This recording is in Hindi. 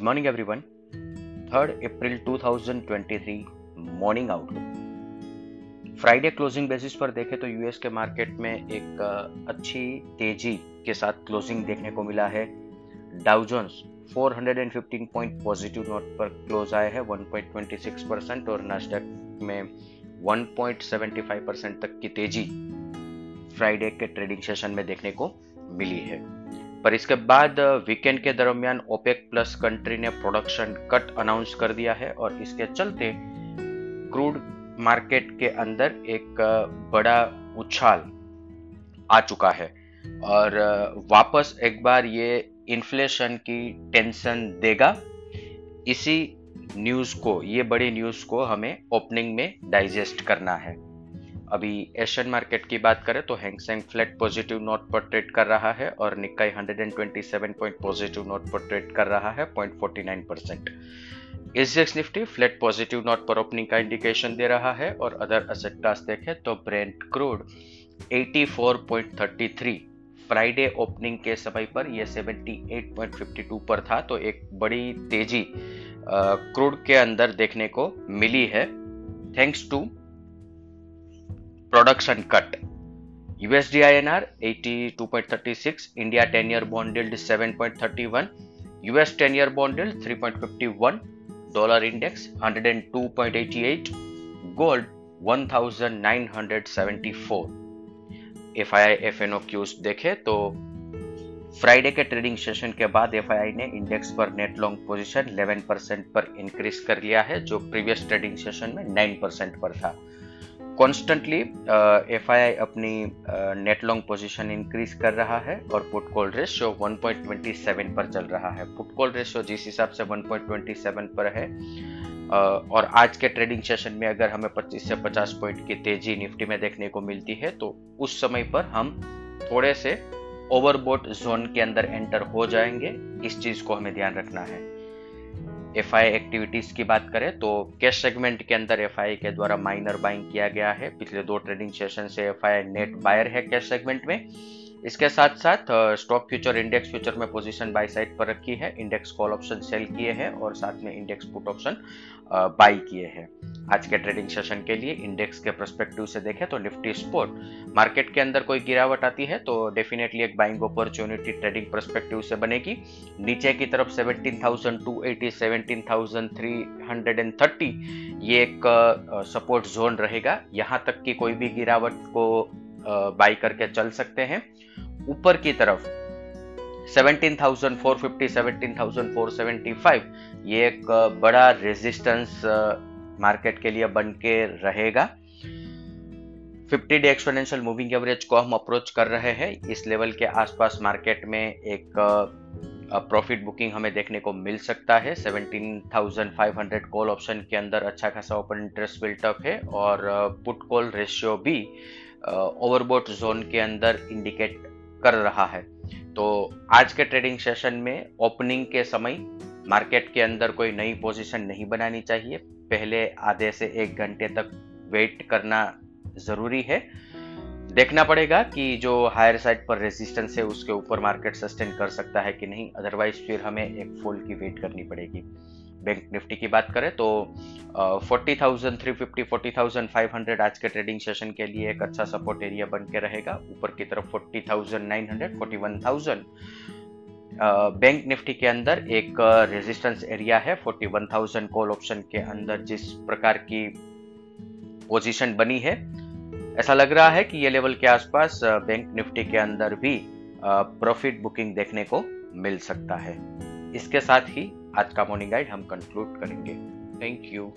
Good morning everyone third April 2023 morning outlook Friday closing basis पर देखें तो यूएस के मार्केट में एक अच्छी तेज़ी के साथ क्लोजिंग देखने को मिला है। Dow Jones 415 point positive note पर क्लोज आए हैं 1.26 परसेंट और नास्डक में 1.75 परसेंट तक की तेज़ी फ्राइडे के ट्रेडिंग सेशन में देखने को मिली है। पर इसके बाद वीकेंड के दरमियान ओपेक प्लस कंट्री ने प्रोडक्शन कट अनाउंस कर दिया है और इसके चलते क्रूड मार्केट के अंदर एक बड़ा उछाल आ चुका है। और वापस एक बार ये इन्फ्लेशन की टेंशन देगा। इसी न्यूज़ को, ये बड़ी न्यूज़ को हमें ओपनिंग में डाइजेस्ट करना है। अभी एशियन मार्केट की बात करें तो Hang Seng flat positive note पर ट्रेड कर रहा है और निकाई 127 पॉइंट पॉजिटिव नोट पर ट्रेड कर रहा है 0.49 percent SGX Nifty flat positive note पर ओपनिंग का इंडिकेशन दे रहा है और अदर असेट क्लास देखें तो ब्रेंट क्रूड 84.33 फ्राइडे ओपनिंग के समय पर यह 78.52 पर था तो एक बड़ी तेज़ी क्रूड के अंदर देखने को मिली है। Thanks to production cut US D India ten year bonded seven point US ten year bonded three point dollar index hundred and two point eighty eight gold one thousand nine cues देखे तो फ्राइडे के ट्रेडिंग सेशन के बाद एफ़ आई आई ने इंडेक्स पर net long position eleven percent पर इंक्रीज कर लिया है, जो प्रीवियस ट्रेडिंग सेशन में नाइन परसेंट पर था। कॉन्स्टेंटली एफ़ आई अपनी नेट लॉन्ग पोजीशन इंक्रीज कर रहा है और पुट कॉल रेशियो 1.27 पर चल रहा है। पुट कॉल रेशियो जिस हिसाब से 1.27 पर है uh, और आज के ट्रेडिंग सेशन में अगर हमें 25 से 50 पॉइंट की तेज़ी निफ्टी में देखने को मिलती है तो उस समय पर हम थोड़े से ओवरबोट जोन के अंदर एंटर हो जाएँगे। इस चीज़ को हमें ध्यान रखना है। एफ़ एक्टिविटीज़ की बात करें तो कैश सेगमेंट के अंदर एफ़ के द्वारा माइनर बाइंग किया गया है। पिछले दो ट्रेडिंग सेशन से एफ़ नेट बायर है कैश सेगमेंट में। इसके साथ साथ स्टॉक फ्यूचर इंडेक्स फ्यूचर में पोजीशन बाई साइड पर रखी है इंडेक्स कॉल ऑप्शन सेल किए हैं और साथ में इंडेक्स पुट ऑप्शन बाई किए हैं। आज के ट्रेडिंग सेशन के लिए इंडेक्स के परस्पेक्टिव से देखें तो निफ्टी स्पोर्ट मार्केट के अंदर कोई गिरावट आती है तो डेफिनेटली एक बाइंग अपॉर्चुनिटी ट्रेडिंग परस्पेक्टिव से बनेगी। नीचे की तरफ़ 17,280 17,330 ये एक सपोर्ट जोन रहेगा। यहाँ तक की कोई भी गिरावट को बाई करके चल सकते हैं। ऊपर की तरफ़। 17,450 17,475 ये एक बड़ा रेजिस्टेंस मार्केट के लिए बन के रहेगा। 50 डे एक्सपोनेंशियल मूविंग एवरेज को हम अप्रोच कर रहे हैं। इस लेवल के आसपास मार्केट में एक प्रॉफिट बुकिंग हमें देखने को मिल सकता है। 17,500 कॉल ऑप्शन के अंदर अच्छा खासा ओपन इंटरेस्ट बिल्टअप है और पुट कॉल रेशियो भी ओवरबोट जोन के अंदर इंडिकेट कर रहा है। तो आज के ट्रेडिंग सेशन में ओपनिंग के समय मार्केट के अंदर कोई नई पोजीशन नहीं बनानी चाहिए। पहले आधे से एक घंटे तक वेट करना ज़रूरी है। देखना पड़ेगा कि जो हायर साइड पर रेजिस्टेंस है, उसके ऊपर मार्केट सस्टेन कर सकता है कि नहीं। अदरवाइज़ फिर हमें एक फॉल की वेट करनी पड़ेगी। बैंक निफ्टी की बात करें तो forty thousand three fifty forty thousand five hundred आज के ट्रेडिंग सेशन के लिए एक अच्छा सपोर्ट एरिया बन के रहेगा। ऊपर की तरफ़ forty thousand nine hundred forty one thousand bank Nifty के अंदर एक रेजिस्टेंस एरिया है। Forty one thousand call option के अंदर जिस प्रकार की पोजीशन बनी है। ऐसा लग रहा है कि ये लेवल के आसपास बैंक निफ्टी के अंदर भी प्रॉफिट बुकिंग देखने को मिल सकता है। इसके साथ ही आज का मॉर्निंग गाइड हम कंक्लूड करेंगे. Thank you